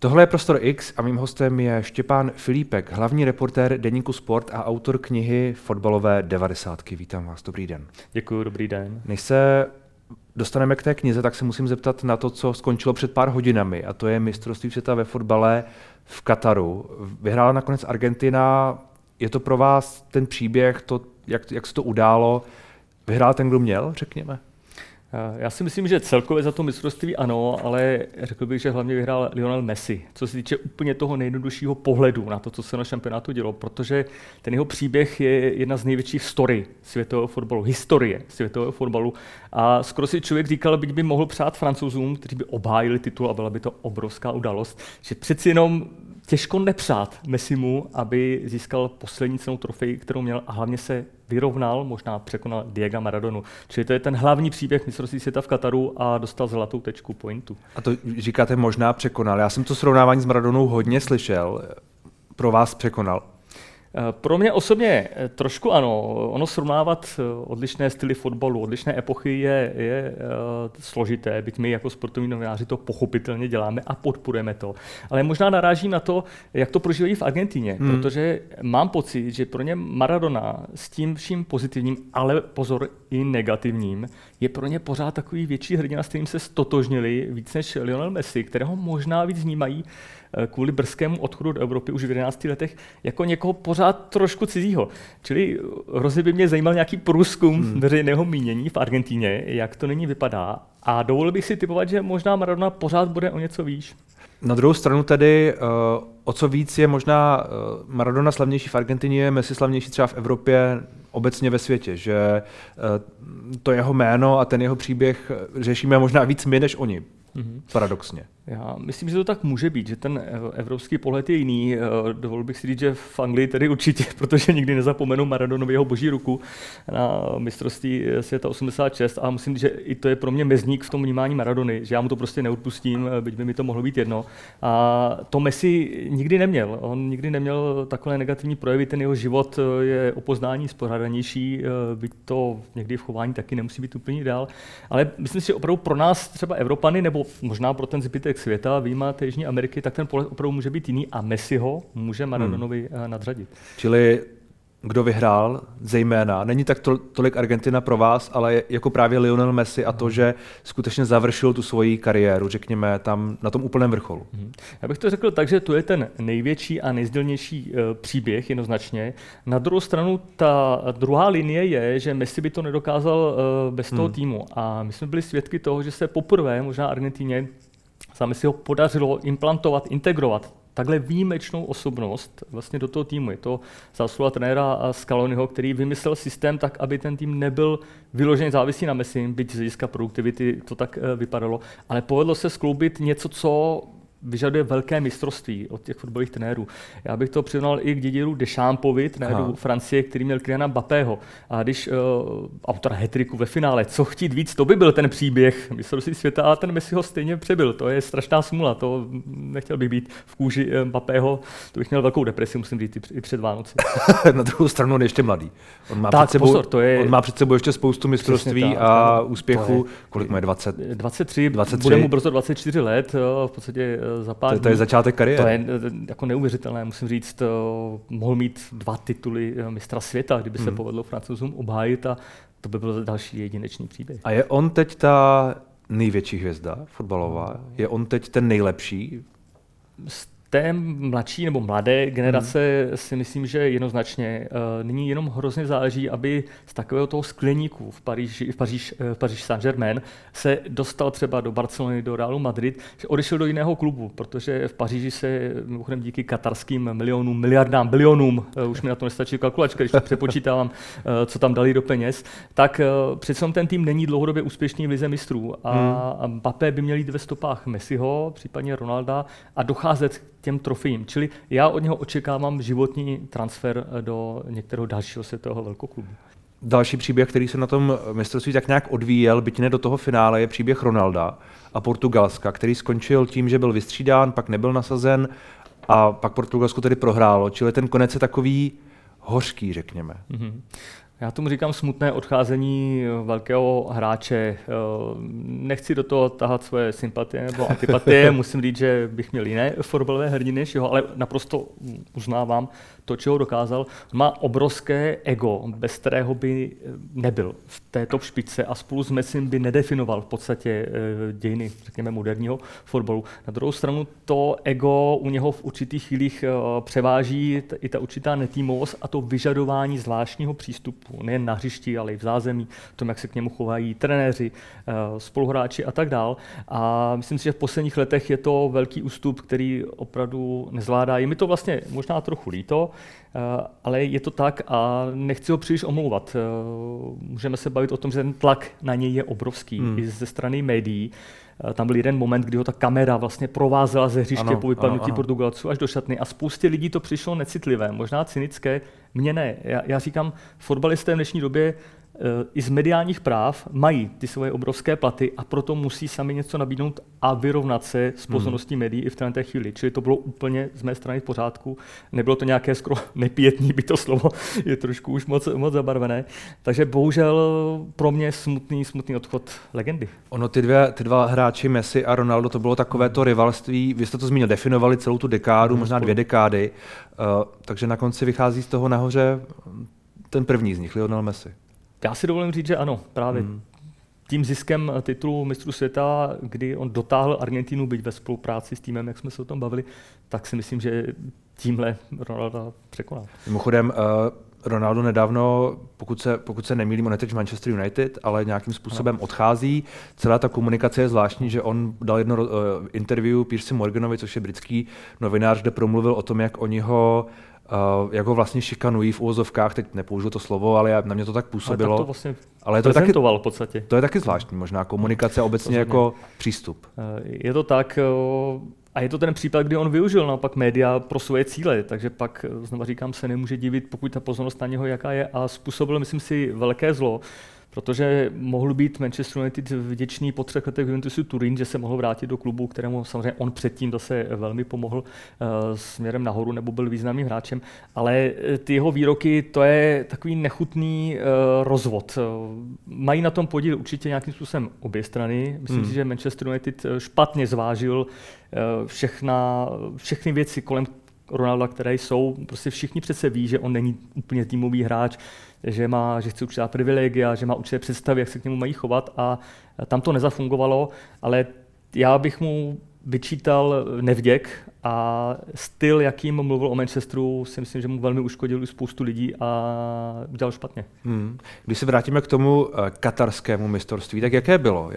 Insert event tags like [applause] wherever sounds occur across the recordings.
Tohle je Prostor X a mým hostem je Štěpán Filipek, hlavní reportér Deníku Sport a autor knihy Fotbalové devadesátky. Vítám vás, dobrý den. Děkuji, dobrý den. Než se dostaneme k té knize, tak se musím zeptat na to, co skončilo před pár hodinami, a to je mistrovství světa ve fotbale v Kataru. Vyhrála nakonec Argentina. Je to pro vás ten příběh, to, jak, jak se to událo? Vyhrál ten, kdo měl, řekněme? Eh, já si myslím, že celkově za to mistrovství ano, ale řekl bych, že hlavně vyhrál Lionel Messi, co se týče úplně toho nejjednoduššího pohledu na to, co se na šampionátu dělo, protože ten jeho příběh je jedna z největších story světového fotbalu, historie světového fotbalu. A skoro si člověk říkal, byť by mohl přát francouzům, kteří by obhájili titul a byla by to obrovská událost, že přeci jenom těžko nepřát Messimu, aby získal poslední cenou trofej, kterou měl a hlavně se vyrovnal, možná překonal Diego Maradonu. Čili to je ten hlavní příběh mistrovství světa v Kataru a dostal zlatou tečku pointu. A to říkáte možná překonal. Já jsem to srovnávání s Maradonou hodně slyšel. Pro vás překonal? Eh, pro mě osobně eh, trošku ano. Ono srovnávat eh, odlišné styly fotbalu, odlišné epochy je, je složité, byť my jako sportovní novináři to pochopitelně děláme a podporujeme to. Ale možná narážím na to, jak to prožívají v Argentíně, hmm. protože mám pocit, že pro ně Maradona s tím vším pozitivním, ale pozor i negativním, je pro ně pořád takový větší hrdina, s kterým se stotožnili víc než Lionel Messi, kterého možná víc vnímají kvůli brzkému odchodu do Evropy už v 11 letech jako někoho pořád trošku cizího. Čili hrozně by mě zajímal nějaký průzkum hmm. veřejného mínění v Argentíně, jak to nyní vypadá. A dovolil bych si typovat, že možná Maradona pořád bude o něco výš. Na druhou stranu tedy, uh, o co víc je možná Maradona slavnější v Argentině, Messi slavnější třeba v Evropě, obecně ve světě, že to jeho jméno a ten jeho příběh řešíme možná víc my než oni, mm-hmm. paradoxně. Já myslím, že to tak může být, že ten evropský pohled je jiný. Eh, dovolil bych si říct, že v Anglii tedy určitě, [laughs] protože nikdy nezapomenu Maradonovi jeho boží ruku na mistrovství světa 86 a musím říct, že i to je pro mě mezník v tom vnímání Maradony, že já mu to prostě neodpustím, byť by mi to mohlo být jedno. A to Messi nikdy neměl. On nikdy neměl takové negativní projevy, ten jeho život eh, je o poznání spořádanější, eh, byť to někdy v chování taky nemusí být úplně ideál. Ale myslím si, že opravdu pro nás třeba Evropany, nebo možná pro ten zbytek zbytek světa, výjímáte Jižní Ameriky, tak ten pohled opravdu může být jiný a Messi ho může Maradonovi hmm. nadřadit. Čili kdo vyhrál, zejména. Není tak to, tolik Argentina pro vás, ale jako právě Lionel Messi a to, hmm. že skutečně završil tu svoji kariéru, řekněme, tam na tom úplném vrcholu. Hmm. Já bych to řekl tak, že to je ten největší a nejzdělnější uh, příběh jednoznačně. Na druhou stranu ta druhá linie je, že Messi by to nedokázal uh, bez toho hmm. týmu. A my jsme byli svědky toho, že se poprvé možná Argentině Sami si ho podařilo implantovat, integrovat takhle výjimečnou osobnost vlastně do toho týmu. Je to zásluha trenéra Scaloniho, který vymyslel systém tak, aby ten tým nebyl vyloženě závislý na Messi, byť z hlediska produktivity to tak eh, vypadalo, ale povedlo se skloubit něco, co vyžaduje velké mistrovství od těch fotbalových trenérů. Já bych to přirovnal i k Didieru Deschampovi, trenéru Aha. Francie, který měl Kyliana Bapého. A když uh, autor hetriku ve finále, co chtít víc, to by byl ten příběh mistrovství světa a ten Messi ho stejně přebyl. To je strašná smula, to nechtěl bych být v kůži uh, Bapého, to bych měl velkou depresi, musím říct, i před Vánoci. [laughs] Na druhou stranu on je ještě mladý. On má, tak, před sebou, pozor, to je... on má před sebou ještě spoustu mistrovství tak, a úspěchu. Kolik má 20? 23, 23, bude mu brzo 24 let, v podstatě za pár to, to je začátek kariéry. To je eh, jako neuvěřitelné, musím říct, to mohl mít dva tituly eh, mistra světa, kdyby se hmm. povedlo francouzům obhájit a to by byl další jedinečný příběh. A je on teď ta největší hvězda fotbalová? Je on teď ten nejlepší? Té mladší nebo mladé generace hmm. si myslím, že jednoznačně uh, nyní jenom hrozně záleží, aby z takového toho skleníku v Paříži, v Paříž, uh, v Paříž Saint-Germain se dostal třeba do Barcelony, do Realu Madrid, že odešel do jiného klubu, protože v Paříži se mimochodem díky katarským milionům, miliardám, bilionům, uh, už mi na to nestačí kalkulačka, když to přepočítávám, uh, co tam dali do peněz, tak uh, přece ten tým není dlouhodobě úspěšný v lize mistrů a, hmm. Mbappé by měl jít ve stopách Messiho, případně Ronalda a docházet těm trofejím. Čili já od něho očekávám životní transfer do některého dalšího světového velkoklubu. Další příběh, který se na tom mistrovství tak nějak odvíjel, byť ne do toho finále, je příběh Ronalda a Portugalska, který skončil tím, že byl vystřídán, pak nebyl nasazen a pak Portugalsko tedy prohrálo. Čili ten konec je takový hořký, řekněme. Mm-hmm. Já tomu říkám smutné odcházení velkého hráče. Eh, nechci do toho tahat svoje sympatie nebo [laughs] antipatie, musím říct, že bych měl jiné fotbalové hrdiny než jeho, ale naprosto uznávám to, čeho dokázal. Má obrovské ego, bez kterého by nebyl v této špičce a spolu s Messim by nedefinoval v podstatě eh, dějiny, řekněme, moderního fotbalu. Na druhou stranu to ego u něho v určitých chvílích eh, převáží i ta určitá netýmovost a to vyžadování zvláštního přístupu nejen na hřišti, ale i v zázemí, tom, jak se k němu chovají trenéři, eh, spoluhráči a tak dál. A myslím si, že v posledních letech je to velký ústup, který opravdu nezvládá. Je mi to vlastně možná trochu líto, eh, ale je to tak a nechci ho příliš omlouvat. Eh, můžeme se bavit o tom, že ten tlak na něj je obrovský hmm. i ze strany médií. Tam byl jeden moment, kdy ho ta kamera vlastně provázela ze hřiště ano, po vypadnutí Portugalců až do šatny a spoustě lidí to přišlo necitlivé, možná cynické, mně ne. Já, já říkám, fotbalisté v dnešní době i z mediálních práv mají ty svoje obrovské platy a proto musí sami něco nabídnout a vyrovnat se s hmm. pozorností hmm. médií i v té chvíli. Čili to bylo úplně z mé strany v pořádku. Nebylo to nějaké skoro [laughs] nepětní, by to slovo [laughs] je trošku už moc, moc zabarvené. Takže bohužel pro mě smutný, smutný odchod legendy. Ono ty, dvě, ty dva hráči, Messi a Ronaldo, to bylo takové to rivalství, vy jste to zmínil, definovali celou tu dekádu, hmm, možná dvě dekády, uh, takže na konci vychází z toho nahoře ten první z nich, Lionel Messi. Já si dovolím říct, že ano, právě hmm. tím ziskem titulu mistru světa, kdy on dotáhl Argentinu, byť ve spolupráci s týmem, jak jsme se o tom bavili, tak si myslím, že tímhle Ronaldo překonal. Mimochodem, uh, Ronaldo nedávno, pokud se, pokud se nemýlím, on je teď Manchester United, ale nějakým způsobem odchází. Celá ta komunikace je zvláštní, že on dal jedno uh, interview Pierce Morganovi, což je britský novinář, kde promluvil o tom, jak oni ho uh, jak ho vlastně šikanují v úvozovkách, teď nepoužiju to slovo, ale na mě to tak působilo. Ale, tak to vlastně ale to je taky, v podstatě. To je taky zvláštní, možná komunikace obecně jako přístup. Eh, je to tak, eh, a je to ten případ, kdy on využil naopak média pro svoje cíle, takže pak, znova říkám, se nemůže divit, pokud ta pozornost na něho jaká je. A způsobil, myslím si, velké zlo protože mohl být Manchester United vděčný po třech letech Juventusu Turín, že se mohl vrátit do klubu, kterému samozřejmě on předtím zase velmi pomohl uh, směrem nahoru nebo byl významným hráčem, ale eh, ty jeho výroky, to je takový nechutný uh, rozvod. Mají na tom podíl určitě nějakým způsobem obě strany. Myslím hmm. si, že Manchester United špatně zvážil uh, všechna, všechny věci kolem Ronalda, které jsou, prostě všichni přece ví, že on není úplně týmový hráč, že, má, že chce určitá privilegia, že má určité představy, jak se k němu mají chovat a tam to nezafungovalo, ale já bych mu vyčítal nevděk a styl, jakým mluvil o Manchesteru, si myslím, že mu velmi uškodil spoustu lidí a udělal špatně. Hmm. Když se vrátíme k tomu eh, katarskému mistrovství, tak jaké bylo?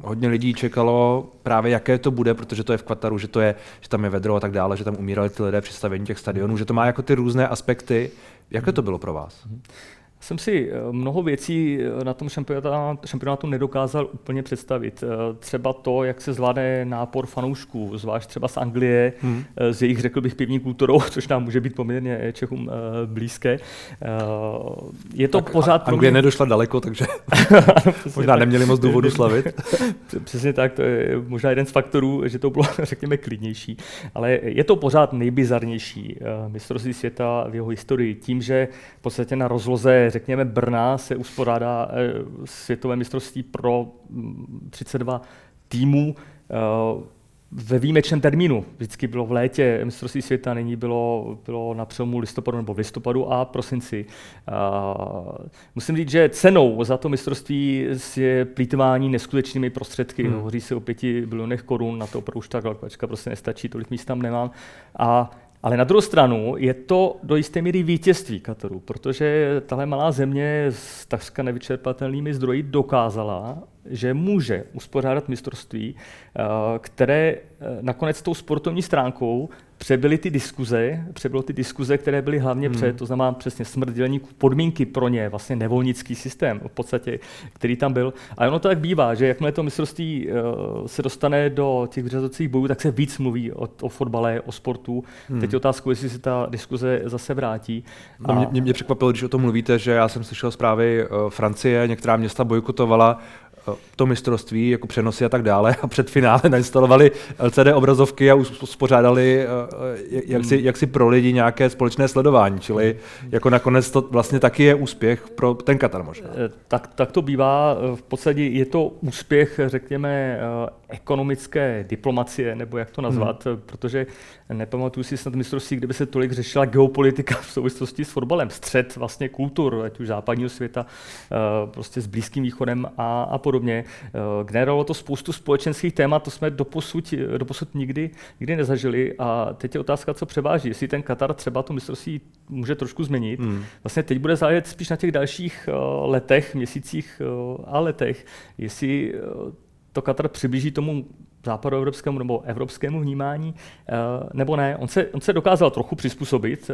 Hodně lidí čekalo právě, jaké to bude, protože to je v Kataru, že, to je, že tam je vedro a tak dále, že tam umírali ty lidé při stavění těch stadionů, že to má jako ty různé aspekty. Jaké to bylo pro vás? Hmm jsem si eh, mnoho věcí eh, na tom šampionátu, šampionátu nedokázal úplně představit. Eh, třeba to, jak se zvládne nápor fanoušků, zvlášť třeba z Anglie, hmm. z jejich, řekl bych, pivní kulturou, [laughs] což nám může být poměrně Čechům blízké. Je to tak pořád... Anglie mě... nedošla daleko, takže [laughs] možná tak. neměli moc důvodu slavit. Přesně tak, to je možná jeden z faktorů, že to bylo, [laughs] řekněme, klidnější. Ale je to pořád nejbizarnější mistrovství světa v jeho historii tím, že v podstatě na rozloze řekněme, Brna se uspořádá eh, světové mistrovství pro 32 mm, týmů eh, ve výjimečném termínu. Vždycky bylo v létě mistrovství světa, nyní bylo, bylo na přelomu listopadu nebo v listopadu a prosinci. Uh, musím říct, že cenou za to mistrovství je plítvání neskutečnými prostředky. Hmm. Hovoří se o pěti bilionech korun, na to opravdu už ta kalkulačka prostě nestačí, tolik míst tam nemám. A ale na druhou stranu je to do jisté míry vítězství Kataru, protože tahle malá země s takřka nevyčerpatelnými zdroji dokázala, že může uspořádat mistrovství, eh, které eh, nakonec tou sportovní stránkou přebyly ty diskuze, přebylo ty diskuze, které byly hlavně hmm. před, to znamená přesně smrt dělníků, podmínky pro ně, vlastně nevolnický systém v podstatě, který tam byl. A ono to tak bývá, že jakmile to mistrovství uh, se dostane do těch vyřazovacích bojů, tak se víc mluví o, o fotbale, o sportu. Hmm. Teď je otázka, jestli se ta diskuze zase vrátí. No, a... mě, mě překvapilo, když o tom mluvíte, že já jsem slyšel zprávy uh, Francie, některá města bojkotovala to mistrovství, jako přenosy a tak dále a před finále nainstalovali LCD obrazovky a uspořádali jak si, jak si pro lidi nějaké společné sledování, čili jako nakonec to vlastně taky je úspěch pro ten Katar možná. Tak, tak to bývá, v podstatě je to úspěch, řekněme, ekonomické diplomacie, nebo jak to nazvat, hmm. protože nepamatuju si snad mistrovství, kde by se tolik řešila geopolitika v souvislosti s fotbalem. Střed vlastně kultur, ať už západního světa, eh, prostě s Blízkým východem a, a podobně. Eh, generovalo to spoustu společenských témat, to jsme doposud, doposud nikdy, nikdy nezažili a teď je otázka, co převáží. Jestli ten Katar třeba to mistrovství může trošku změnit. Hmm. Vlastně teď bude záležet spíš na těch dalších eh, letech, měsících a letech, jestli to Katar přiblíží tomu západoevropskému nebo evropskému vnímání, nebo ne. On se, on se dokázal trochu přizpůsobit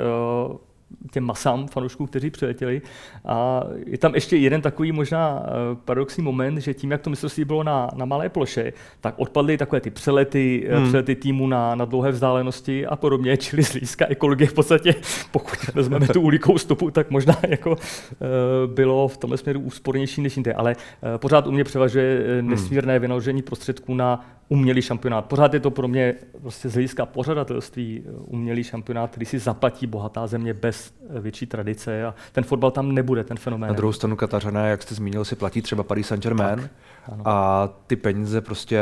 těm masám fanoušků, kteří přiletěli. A je tam ještě jeden takový možná eh, paradoxní moment, že tím, jak to mistrovství bylo na, na malé ploše, tak odpadly takové ty přelety, eh, hmm. přelety týmu na, na dlouhé vzdálenosti a podobně, [laughs] čili z hlediska ekologie v podstatě, pokud vezmeme tu ulikou stopu, tak možná jako bylo v tomhle směru úspornější než jinde. Ale pořád u mě převažuje hmm. nesmírné vynaložení prostředků na umělý šampionát. Pořád je to pro mě prostě z hlediska pořadatelství eh, umělý šampionát, který si zaplatí bohatá země bez eh, větší tradice a ten fotbal tam nebude, ten fenomén. Na druhou stranu Katařané, jak jste zmínil, si platí třeba Paris Saint-Germain a ty peníze prostě,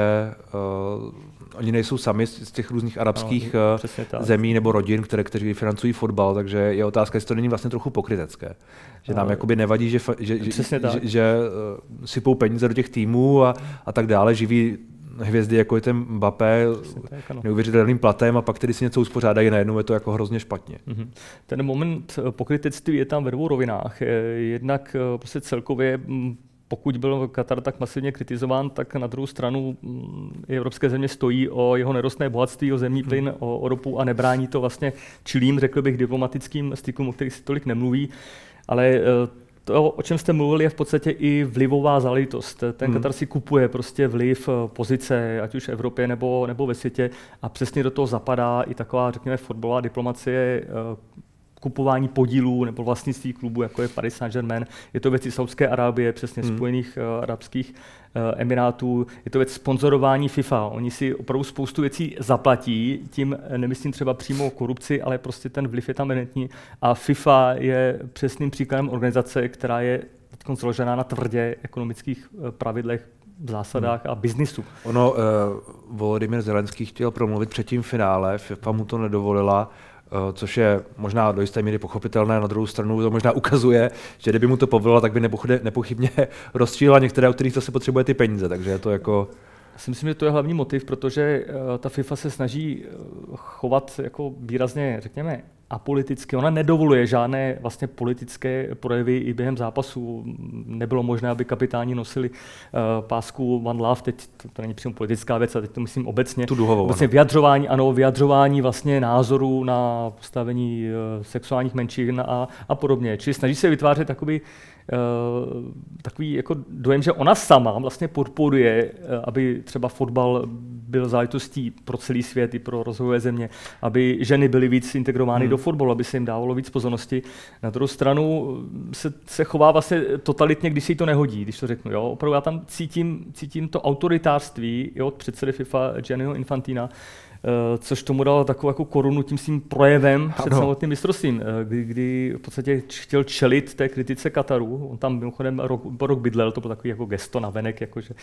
uh, oni nejsou sami z těch různých arabských ano, zemí nebo rodin, které, kteří financují fotbal, takže je otázka, jestli to není vlastně trochu pokrytecké. Že nám jakoby nevadí, že, že, že, že, že sypou peníze do těch týmů a, a tak dále, živí hvězdy, jako je ten Mbappé, neuvěřitelným platem a pak tedy si něco uspořádají najednou, je to jako hrozně špatně. Mm-hmm. Ten moment eh, pokrytectví je tam ve dvou rovinách. Jednak eh, prostě celkově mm, pokud byl Katar tak masivně kritizován, tak na druhou stranu mm, evropské země stojí o jeho nerostné bohatství, o zemní plyn, o, o ropu a nebrání to vlastně čilým, řekl bych, diplomatickým stykům, o kterých se tolik nemluví. Ale eh, to, o čem jste mluvili, je v podstatě i vlivová záležitost. Ten hmm. Katar si kupuje prostě vliv eh, pozice, ať už v Evropě nebo, nebo ve světě a přesně do toho zapadá i taková, řekněme, fotbalová diplomacie, eh, kupování podílů nebo vlastnictví klubu, jako je Paris Saint-Germain. Je to věci Saudské Arábie, přesně hmm. Spojených uh, arabských uh, emirátů. Je to věc sponzorování FIFA. Oni si opravdu spoustu věcí zaplatí, tím nemyslím třeba přímo korupci, ale prostě ten vliv je tam evidentní. A FIFA je přesným příkladem organizace, která je založená na tvrdě ekonomických uh, pravidlech, v zásadách hmm. a biznisu. Ono, uh, Volodymyr Zelenský chtěl promluvit před tím finále, FIFA mu to nedovolila, Eh, což je možná do jisté míry pochopitelné. Na druhou stranu to možná ukazuje, že kdyby mu to povolilo, tak by nepochybně [laughs] rozstřílila některé, o kterých zase potřebuje ty peníze. Takže je to jako já si myslím, že to je hlavní motiv, protože uh, ta FIFA se snaží chovat jako výrazně, řekněme, apoliticky. Ona nedovoluje žádné vlastně politické projevy i během zápasu. Nebylo možné, aby kapitáni nosili uh, pásku One Love, teď to, to není přímo politická věc, a teď to myslím obecně. Tu duhovou, obecně ano. vyjadřování, ano, vyjadřování vlastně názorů na postavení uh, sexuálních menšin a, a podobně. Čili snaží se vytvářet takový Uh, takový jako dojem, že ona sama vlastně podporuje, uh, aby třeba fotbal byl záležitostí pro celý svět i pro rozvojové země, aby ženy byly víc integrovány hmm. do fotbalu, aby se jim dávalo víc pozornosti. Na druhou stranu se, se chová vlastně totalitně, když si to nehodí, když to řeknu. Jo? Opravdu já tam cítím, cítím to autoritářství jo, od předsedy FIFA Gianniho Infantina, což tomu dalo takovou jako korunu tím svým projevem před ano. samotným mistrovstvím, eh, kdy, kdy v podstatě chtěl čelit té kritice Kataru. On tam mimochodem rok, rok bydlel, to byl takový jako gesto na venek, jako že,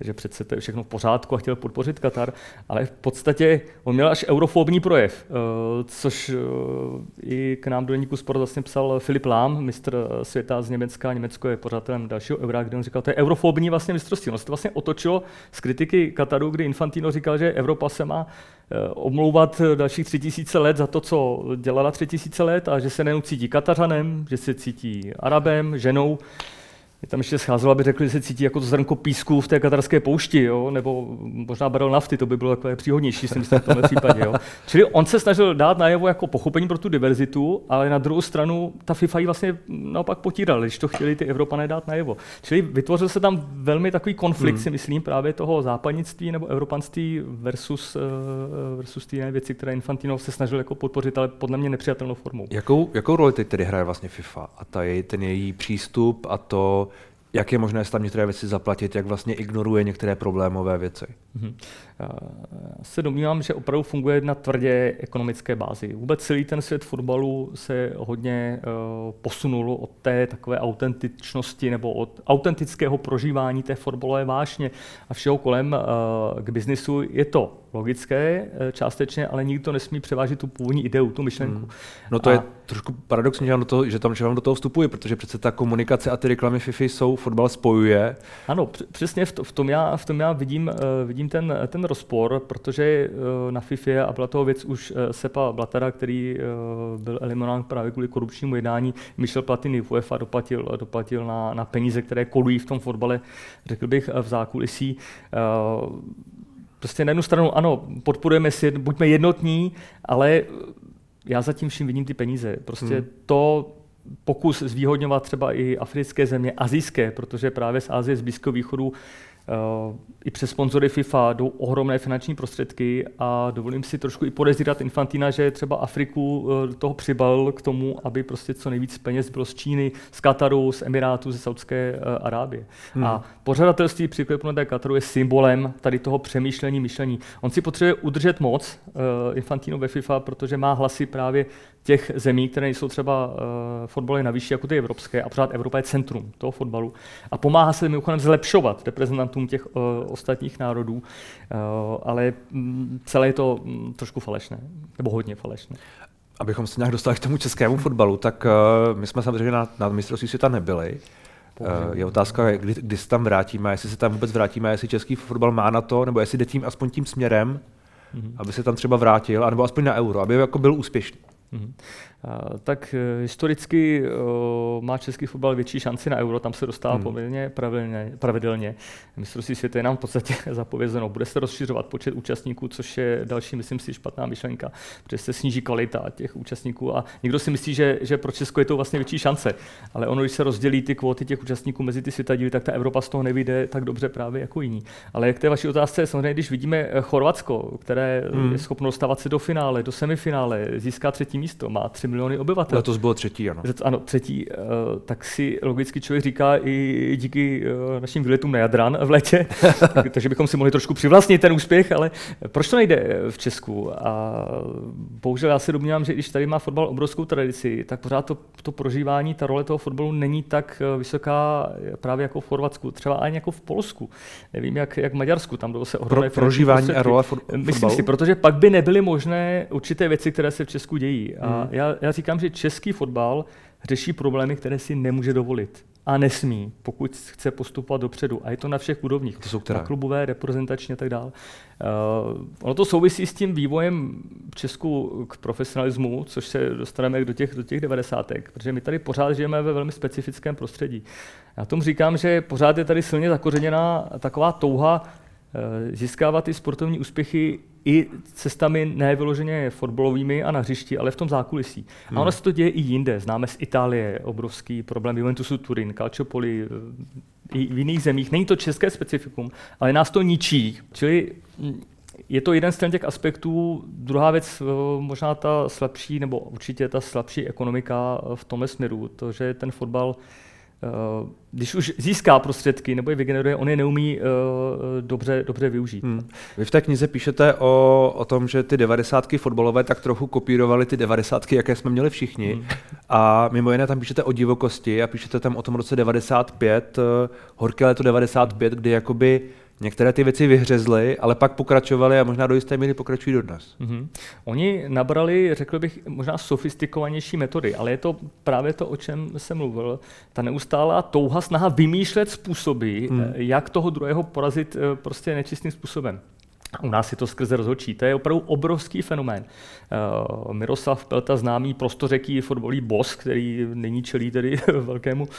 že přece to je všechno v pořádku a chtěl podpořit Katar, ale v podstatě on měl až eurofobní projev, eh, což i k nám do deníku sport vlastně psal Filip Lám, mistr světa z Německa, Německo je pořádatelem dalšího eura, kde on říkal, to je eurofobní vlastně mistrovství. On se to vlastně otočilo z kritiky Kataru, kdy Infantino říkal, že Evropa se má Eh, omlouvat dalších tři tisíce let za to, co dělala tři tisíce let a že se nejenom cítí Katařanem, že se cítí Arabem, ženou, mě tam ještě scházelo, aby řekli, že se cítí jako to zrnko písku v té katarské poušti, jo? nebo možná barel nafty, to by bylo takové příhodnější, si myslím, v tomhle případě. Jo? Čili on se snažil dát najevo jako pochopení pro tu diverzitu, ale na druhou stranu ta FIFA ji vlastně naopak potíral, když to chtěli ty Evropané dát najevo. Čili vytvořil se tam velmi takový konflikt, hmm. si myslím, právě toho západnictví nebo evropanství versus, eh, versus ty věci, které Infantino se snažil jako podpořit, ale podle mě nepřijatelnou formou. Jakou, jakou roli teď tedy hraje vlastně FIFA a ta jej, ten její přístup a to, jak je možné tam některé věci zaplatit, jak vlastně ignoruje některé problémové věci. Se domnívám, že opravdu funguje na tvrdě ekonomické bázi. Vůbec celý ten svět fotbalu se hodně uh, posunul od té takové autentičnosti nebo od autentického prožívání té fotbalové vášně a všeho kolem uh, k biznisu. Je to logické uh, částečně, ale nikdo nesmí převážit tu původní ideu, tu myšlenku. Hmm. No to a... je trošku paradoxní, že, tam že vám do toho vstupuje, protože přece ta komunikace a ty reklamy FIFA jsou, fotbal spojuje. Ano, přesně v, to, v, tom já, v tom já vidím, vidím ten, ten rozpor, protože uh, na FIFA, a byla toho věc už uh, Sepa Blatera, který uh, byl eliminován právě kvůli korupčnímu jednání, Michel Platini v UEFA doplatil, doplatil na, na peníze, které kolují v tom fotbale, řekl bych, v zákulisí. Prostě na jednu stranu, ano, podporujeme si, buďme jednotní, ale já zatím vším vidím ty peníze. Prostě hmm. to pokus zvýhodňovat třeba i africké země, azijské, protože právě z Asie, z Blízkého východu i přes sponzory FIFA jdou ohromné finanční prostředky a dovolím si trošku i podezírat Infantina, že třeba Afriku eh, do toho přibal k tomu, aby prostě co nejvíc peněz bylo z Číny, z Kataru, z Emirátu, ze Saudské eh, Arábie. Hmm. A pořadatelství té Kataru je symbolem tady toho přemýšlení, myšlení. On si potřebuje udržet moc Infantino ve FIFA, protože má hlasy právě těch zemí, které jsou třeba uh, fotbaly na vyšší jako ty evropské a pořád Evropa je centrum toho fotbalu a pomáhá se mimochodem zlepšovat reprezentantům těch uh, ostatních národů, uh, ale mm, celé je to mm, trošku falešné, nebo hodně falešné. Abychom se nějak dostali k tomu českému fotbalu, tak uh, my jsme samozřejmě na, na mistrovství světa nebyli. Je otázka, kdy, kdy se tam vrátíme, jestli se tam vůbec vrátíme, jestli český fotbal má na to, nebo jestli jde tím aspoň tím směrem, mm-hmm. aby se tam třeba vrátil, anebo aspoň na euro, aby jako byl úspěšný. Mm-hmm. Tak e, historicky e, má český fotbal větší šanci na euro, tam se dostává hmm. poměrně pravidelně. pravidelně. Mistrovství světa je nám v podstatě [laughs] zapovězeno. Bude se rozšiřovat počet účastníků, což je další, myslím si, špatná myšlenka, protože se sníží kvalita těch účastníků a někdo si myslí, že, že pro Česko je to vlastně větší šance. Ale ono, když se rozdělí ty kvóty těch účastníků mezi ty světadíly, tak ta Evropa z toho nevyjde tak dobře právě jako jiní. Ale k té vaší otázce, samozřejmě, když vidíme e, Chorvatsko, které hmm. je schopno dostávat se do finále, do semifinále, získá třetí místo, má 3 miliony obyvatel. Letos bylo třetí, ano. Ano, třetí. Eh, tak si logicky člověk říká i díky eh, našim výletům na Jadran v létě, [laughs] takže bychom si mohli trošku přivlastnit ten úspěch, ale proč to nejde v Česku? A bohužel já si domnívám, že když tady má fotbal obrovskou tradici, tak pořád to, to prožívání, ta role toho fotbalu není tak eh, vysoká právě jako v Chorvatsku, třeba ani jako v Polsku. Nevím, jak, jak v Maďarsku, tam bylo se ohromné Pro, Prožívání a role fotbalu? Myslím si, protože pak by nebyly možné určité věci, které se v Česku dějí. A hmm. já, já říkám, že český fotbal řeší problémy, které si nemůže dovolit. A nesmí, pokud chce postupovat dopředu. A je to na všech úrovních. To jsou které? Na klubové, reprezentační a tak dále. Uh, ono to souvisí s tím vývojem v Česku k profesionalismu, což se dostaneme do těch, do těch devadesátek, protože my tady pořád žijeme ve velmi specifickém prostředí. Já tomu říkám, že pořád je tady silně zakořeněná taková touha uh, získávat ty sportovní úspěchy i cestami ne vyloženě fotbalovými a na hřišti, ale v tom zákulisí. Hmm. A ono se to děje i jinde. Známe z Itálie obrovský problém Juventusu Turin, Calciopoli, eh, i v jiných zemích. Není to české specifikum, ale nás to ničí. Čili hm, je to jeden z těch aspektů. Druhá věc, eh, možná ta slabší, nebo určitě ta slabší ekonomika v tomhle směru, to, že ten fotbal Eh, když už získá prostředky nebo je vygeneruje, on je neumí uh, dobře, dobře využít. Hmm. Vy v té knize píšete o, o tom, že ty devadesátky fotbalové tak trochu kopírovaly ty devadesátky, jaké jsme měli všichni. Hmm. A mimo jiné tam píšete o divokosti a píšete tam o tom roce 95, uh, eh, horké léto 95, kdy jakoby Některé ty věci vyhřezly, ale pak pokračovaly a možná do jisté míry pokračují dodnes. Mm-hmm. Oni nabrali, řekl bych, možná sofistikovanější metody, ale je to právě to, o čem jsem mluvil. Ta neustálá touha, snaha vymýšlet způsoby, mm. jak toho druhého porazit eh, prostě nečistým způsobem. U nás je to skrze rozhodčí. To je opravdu obrovský fenomén. Uh, Miroslav Pelta, známý prostořeký fotbalový boss, který není čelí tedy [laughs] velkému uh,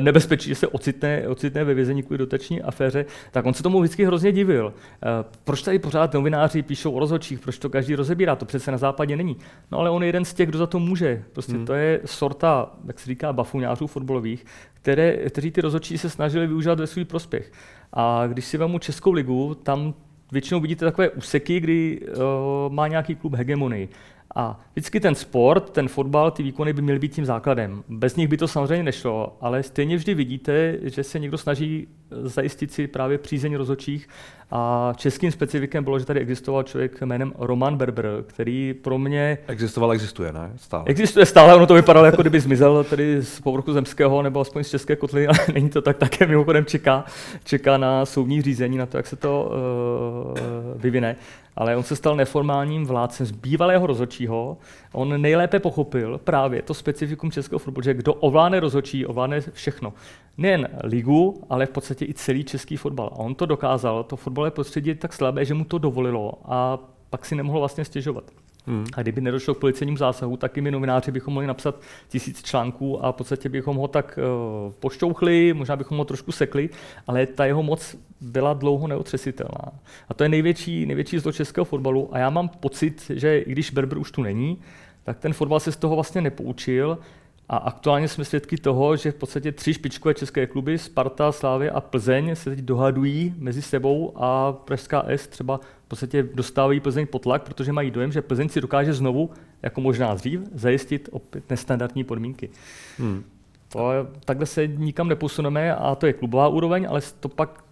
nebezpečí, že se ocitne, ocitne ve vězení kvůli dotační aféře, tak on se tomu vždycky hrozně divil. Uh, proč tady pořád novináři píšou o rozhodčích, proč to každý rozebírá, to přece na západě není. No ale on je jeden z těch, kdo za to může. Prostě hmm. to je sorta, jak se říká, bafuňářů fotbalových, které, kteří ty rozhodčí se snažili využívat ve svůj prospěch. A když si vemu Českou ligu, tam většinou vidíte takové úseky, kdy uh, má nějaký klub hegemonii. A vždycky ten sport, ten fotbal, ty výkony by měly být tím základem. Bez nich by to samozřejmě nešlo, ale stejně vždy vidíte, že se někdo snaží zajistit si právě přízeň rozhodčích. A českým specifikem bylo, že tady existoval člověk jménem Roman Berber, který pro mě... Existoval, existuje, ne? Stále. Existuje stále, ono to vypadalo, jako kdyby zmizel tedy z povrchu zemského nebo aspoň z české kotly, ale [laughs] není to tak, také mimochodem čeká, čeká na soudní řízení, na to, jak se to uh, vyvine ale on se stal neformálním vládcem z bývalého rozhodčího. On nejlépe pochopil právě to specifikum českého fotbalu, že kdo ovládne rozhodčí, ovládne všechno. Nejen ligu, ale v podstatě i celý český fotbal. A on to dokázal, to fotbalové prostředí je tak slabé, že mu to dovolilo a pak si nemohl vlastně stěžovat. Hmm. A kdyby nedošlo k policejnímu zásahu, tak i my novináři bychom mohli napsat tisíc článků a v podstatě bychom ho tak uh, pošťouchli, možná bychom ho trošku sekli, ale ta jeho moc byla dlouho neotřesitelná. A to je největší, největší zlo českého fotbalu a já mám pocit, že i když Berber už tu není, tak ten fotbal se z toho vlastně nepoučil a aktuálně jsme svědky toho, že v podstatě tři špičkové české kluby, Sparta, Slávě a Plzeň, se teď dohadují mezi sebou a Pražská S třeba v podstatě dostávají Plzeň pod tlak, protože mají dojem, že Plzeň si dokáže znovu, jako možná dřív, zajistit opět nestandardní podmínky. Hmm. To, takhle se nikam neposuneme a to je klubová úroveň, ale to pak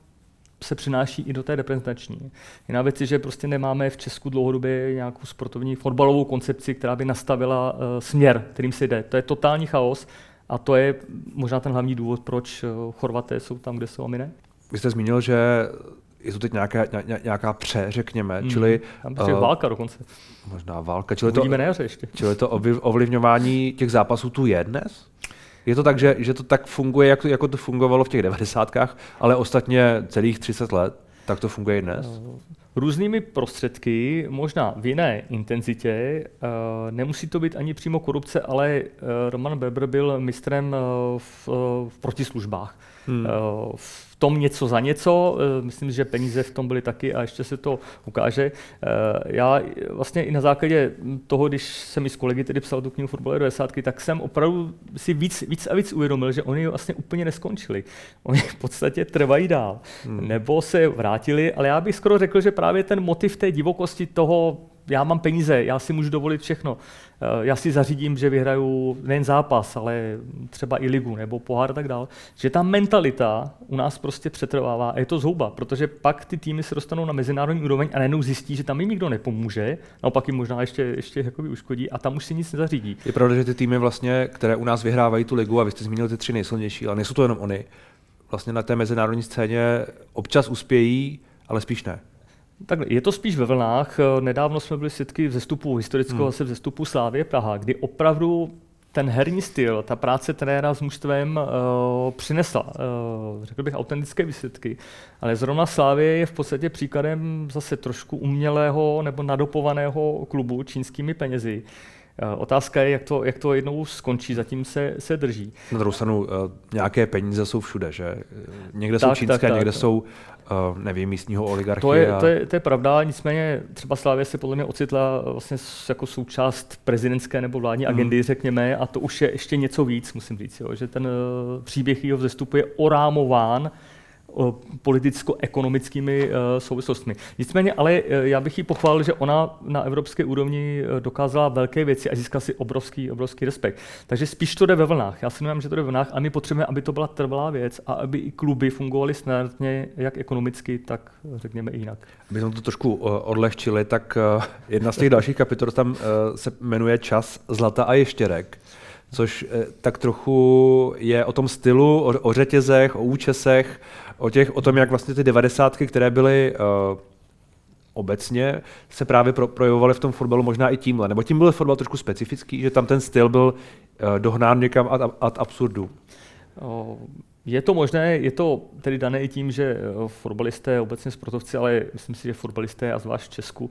se přináší i do té reprezentační. Jiná věc je, že prostě nemáme v Česku dlouhodobě nějakou sportovní fotbalovou koncepci, která by nastavila uh, směr, kterým se jde. To je totální chaos a to je možná ten hlavní důvod, proč uh, Chorvaté jsou tam, kde jsou a my ne. Vy jste zmínil, že je to teď nějaká, ně, nějaká pře, řekněme, hmm. čili... Tam uh, válka dokonce. Možná válka, čili Uvidíme to, ještě. čili to ovlivňování těch zápasů tu je dnes? Je to tak, že, že to tak funguje, jak to, jako to fungovalo v těch devadesátkách, ale ostatně celých 30 let, tak to funguje i dnes? Eh, různými prostředky, možná v jiné intenzitě. Eh, nemusí to být ani přímo korupce, ale eh, Roman Beber byl mistrem v, v protislužbách. Hmm. V tom něco za něco. Eh, myslím, že peníze v tom byly taky a ještě se to ukáže. Eh, já vlastně i na základě toho, když jsem i s kolegy tedy psal tu knihu Fotbalové 90, tak jsem opravdu si víc, víc a víc uvědomil, že oni vlastně úplně neskončili. [laughs] Oni v podstatě trvají dál. Hmm. Nebo se vrátili, ale já bych skoro řekl, že právě ten motiv té divokosti toho já mám peníze, já si můžu dovolit všechno. Eh, já si zařídím, že vyhraju nejen zápas, ale třeba i ligu nebo pohár a tak dále. Že ta mentalita u nás prostě přetrvává a je to zhouba, protože pak ty týmy se dostanou na mezinárodní úroveň a najednou zjistí, že tam jim nikdo nepomůže, naopak jim možná ještě, ještě jakoby uškodí a tam už si nic nezařídí. Je pravda, že ty týmy vlastně, které u nás vyhrávají tu ligu, a vy jste zmínil ty tři nejsilnější, ale nejsou to jenom oni, vlastně na té mezinárodní scéně občas uspějí, ale spíš ne. Tak je to spíš ve vlnách. Nedávno jsme byli svědky vzestupu, historického hmm. vzestupu Slávě Praha, kdy opravdu ten herní styl, ta práce trenéra s mužstvem uh, přinesla, uh, řekl bych, autentické výsledky. Ale zrovna Slávě je v podstatě příkladem zase trošku umělého nebo nadopovaného klubu čínskými penězi. Uh, otázka je, jak to, jak to jednou skončí, zatím se, se drží. Na druhou stranu, uh, nějaké peníze jsou všude, že? Někde tak, jsou čínské, tak, tak, někde tak. jsou nevím, místního oligarchy. To je, a... to, je, to je pravda, nicméně třeba Slávě se podle mě ocitla vlastně jako součást prezidentské nebo vládní hmm. agendy, řekněme, a to už je ještě něco víc, musím říct, jo, že ten uh, příběh jeho vzestupu je orámován politicko-ekonomickými eh, souvislostmi. Nicméně, ale eh, já bych ji pochválil, že ona na evropské úrovni eh, dokázala velké věci a získala si obrovský, obrovský respekt. Takže spíš to jde ve vlnách. Já si myslím, že to jde ve vlnách a my potřebujeme, aby to byla trvalá věc a aby i kluby fungovaly standardně jak ekonomicky, tak řekněme i jinak. Aby jsme to trošku odlehčili, tak jedna z těch dalších kapitol tam se jmenuje Čas, zlata a ještěrek což tak trochu je o tom stylu, o, o řetězech, o účesech, o, těch, o tom, jak vlastně ty devadesátky, které byly uh, obecně, se právě pro, projevovaly v tom fotbalu možná i tímhle. Nebo tím byl fotbal trošku specifický, že tam ten styl byl uh, dohnán někam ad, ad absurdu. Je to možné, je to tedy dané i tím, že eh, fotbalisté, obecně sportovci, ale myslím si, že fotbalisté a zvlášť v Česku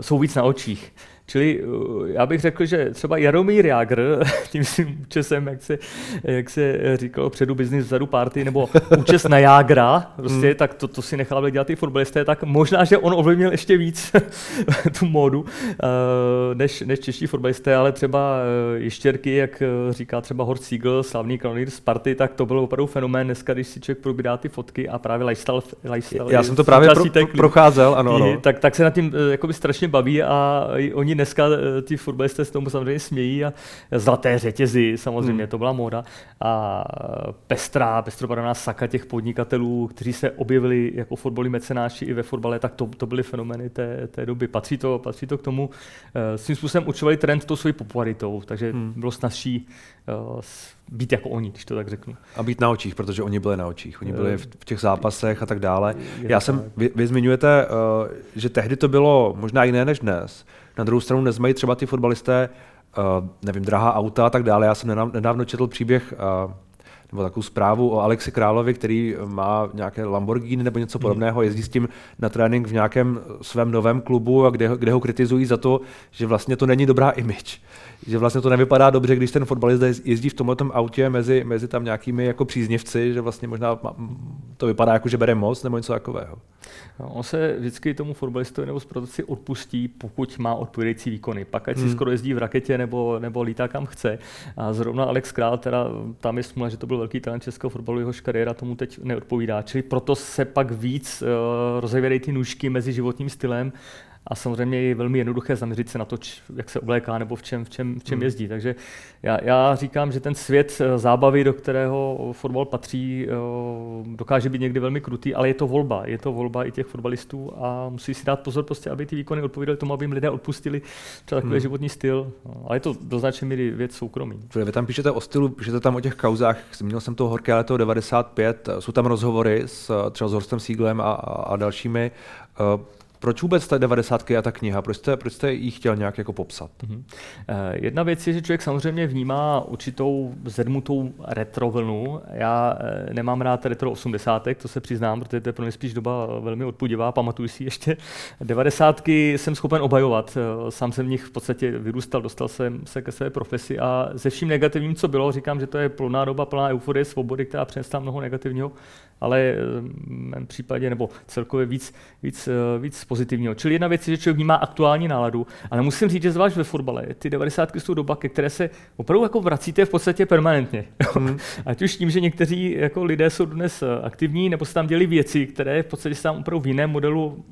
jsou víc na očích. Čili eh, já bych řekl, že třeba Jaromír Jágr, [laughs] tím svým účesem, jak se, jak se říkalo předu business, vzadu party, nebo účes na Jágra, prostě, hmm. tak to, to si nechal dělat i fotbalisté, tak možná, že on ovlivnil ještě víc [laughs] tu módu, eh, než, než čeští fotbalisté, ale třeba eh, ještěrky, jak říká třeba Horst Siegel, slavný kanonýr z party, tak to byl opravdu fenomén dneska, když si člověk probírá ty fotky a právě lifestyle, lifestyle Já jsem to právě pro, pro, procházel, ano, ano. Tak, tak se nad tím jakoby strašně baví a oni dneska eh, ti fotbalisté se tomu samozřejmě smějí a zlaté řetězy, samozřejmě, hmm. to byla móda. A pestrá, pestrobarevná saka těch podnikatelů, kteří se objevili jako fotbalí mecenáši i ve fotbale, tak to, to byly fenomény té, té doby. Patří to, patří to k tomu. Svým způsobem určovali trend tou svojí popularitou, takže hmm. bylo snazší být jako oni, když to tak řeknu. A být na očích, protože oni byli na očích. Oni byli v těch zápasech a tak dále. Já jsem, vy, vy zmiňujete, že tehdy to bylo možná jiné než dnes. Na druhou stranu nezmají třeba ty fotbalisté, uh, nevím, drahá auta a tak dále. Já jsem nedávno četl příběh uh, nebo takovou zprávu o Alexi Královi, který má nějaké Lamborghini nebo něco hmm. podobného, jezdí s tím na trénink v nějakém svém novém klubu, a kde, kde ho kritizují za to, že vlastně to není dobrá image. Že vlastně to nevypadá dobře, když ten fotbalista jezdí v tomhle autě mezi, mezi tam nějakými jako příznivci, že vlastně možná to vypadá jako, že bere moc nebo něco takového. No, on se vždycky tomu fotbalistovi nebo sportovci odpustí, pokud má odpovědající výkony. Pak ať si hmm. skoro jezdí v raketě nebo, nebo lítá kam chce. A zrovna Alex Král, teda tam je smůla, že to byl velký talent českého fotbalu, jehož kariéra tomu teď neodpovídá. Čili proto se pak víc uh, rozevírají ty nůžky mezi životním stylem a samozřejmě je velmi jednoduché zaměřit se na to, č, jak se obléká nebo v čem, v čem, v čem hmm. jezdí. Takže já, já říkám, že ten svět eh, zábavy, do kterého fotbal patří, eh, dokáže být někdy velmi krutý, ale je to volba. Je to volba i těch fotbalistů a musí si dát pozor, prostě, aby ty výkony odpovídaly tomu, aby jim lidé odpustili třeba takový hmm. životní styl. No, ale je to do značné míry věc soukromí. Vy tam píšete o stylu, píšete tam o těch kauzách. Zmínil jsem to horké leto 95, jsou tam rozhovory s třeba s Horstem Sieglem a, a dalšími. Proč vůbec ta 90 a ta kniha? Proč jste, proč jste ji chtěl nějak jako popsat? Mm-hmm. Jedna věc je, že člověk samozřejmě vnímá určitou zedmutou retro vlnu. Já eh, nemám rád retro 80, to se přiznám, protože to je pro mě spíš doba velmi odpudivá, pamatuju si ještě. [laughs] 90 jsem schopen obhajovat. Eh, sám jsem v nich v podstatě vyrůstal, dostal jsem se ke své profesi a ze vším negativním, co bylo, říkám, že to je plná doba, plná euforie, svobody, která přinesla mnoho negativního, ale v mém případě, nebo celkově víc, víc, víc pozitivního. Čili jedna věc je, že člověk vnímá aktuální náladu, ale musím říct, že zvlášť ve fotbale, ty 90. jsou doba, ke které se opravdu jako vracíte v podstatě permanentně. Mm. Ať už tím, že někteří jako lidé jsou dnes eh, aktivní, nebo se tam děli věci, které v podstatě se tam opravdu v jiném modelu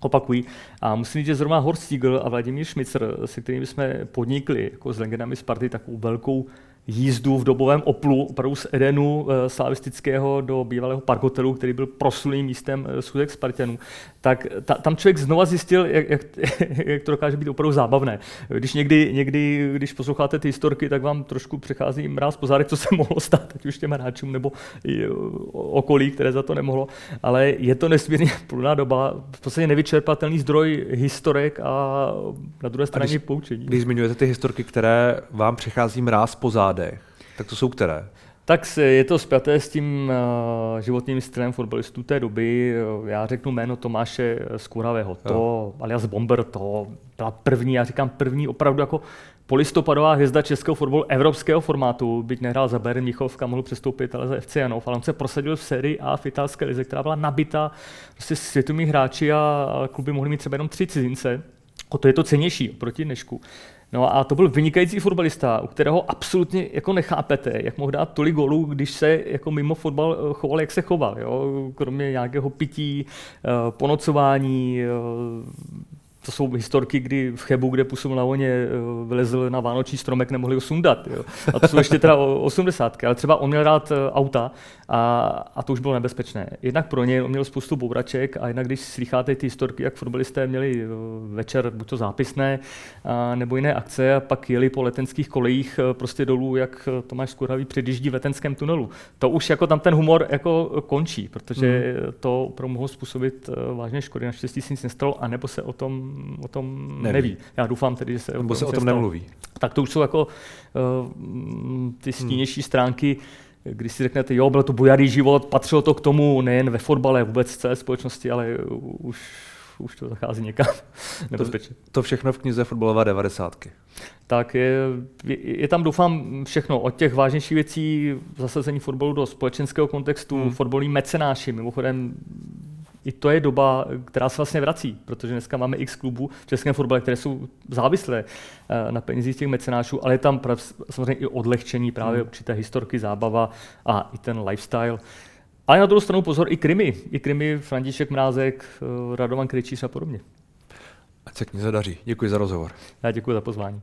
opakují. A musím říct, že zrovna Horst Siegel a Vladimír Šmicer, se kterými jsme podnikli jako s legendami Sparty takovou velkou jízdu v dobovém Oplu, opravdu z Edenu e, slavistického do bývalého parkhotelu, který byl proslulým místem e, schůzek Spartanů, tak ta, tam člověk znova zjistil, jak, jak, [laughs] jak to dokáže být opravdu zábavné. Když někdy, někdy, když posloucháte ty historky, tak vám trošku přechází mráz po zádech, co se [laughs] mohlo stát, ať už těm hráčům nebo i okolí, které za to nemohlo. Ale je to nesmírně [laughs] plná doba, v podstatě nevyčerpatelný zdroj historek a na druhé straně když, poučení. Když zmiňujete ty historky, které vám přechází mráz po zádech, zádech, tak to jsou které? Tak je to spjaté s tím uh, životním stylem fotbalistů té doby. Já řeknu jméno Tomáše Skuravého. To, jo. alias Bomber, to byla první, já říkám první opravdu jako polistopadová hvězda českého fotbalu evropského formátu, byť nehrál za Bayern kam mohl přestoupit, ale za FC Janov, ale on se prosadil v sérii A v italské lize, která byla nabita prostě světovými hráči a kluby mohly mít třeba jenom tři cizince. O to je to cenější oproti dnešku. No a to byl vynikající fotbalista, u kterého absolutně jako nechápete, jak mohl dát tolik golů, když se jako mimo fotbal eh, choval, jak se choval. Jo? Kromě nějakého pití, eh, ponocování, eh, to jsou historky, kdy v Chebu, kde působil na voně, eh, vylezl na vánoční stromek, nemohli ho sundat. Jo. A to jsou ještě teda osmdesátky, ale třeba on měl rád eh, auta a, a to už bylo nebezpečné. Jednak pro něj on měl spoustu bouraček a jednak když slycháte ty historky, jak fotbalisté měli eh, večer buď to zápisné a, nebo jiné akce a pak jeli po letenských kolejích prostě dolů, jak Tomáš Skuravý předjíždí v letenském tunelu. To už jako tam ten humor jako končí, protože mm. to opravdu mohlo způsobit vážné škody. Naštěstí si nic nestalo, anebo se o tom o tom neví. neví. Já doufám tedy, že se Nebo o tom, se o tom nemluví. Tak to už jsou jako uh, ty stínější hmm. stránky, když si řeknete, jo, byl to bojarý život, patřilo to k tomu nejen ve fotbale, vůbec v celé společnosti, ale už, už to zachází někam [laughs] nebezpečně. To, to všechno v knize Fotbalová devadesátky. Tak je, je, je tam, doufám, všechno od těch vážnějších věcí, zasazení fotbalu do společenského kontextu, hmm. fotbalový mecenáši, mimochodem i to je doba, která se vlastně vrací, protože dneska máme x klubů v českém fotbale, které jsou závislé eh, na penězích těch mecenášů, ale je tam samozřejmě i odlehčení právě hmm. určité historky, zábava a i ten lifestyle. Ale na druhou stranu pozor, i krimi. I krimi František Mrázek, eh, Radovan Kryčíř a podobně. Ať se knize daří. Děkuji za rozhovor. Já děkuji za pozvání.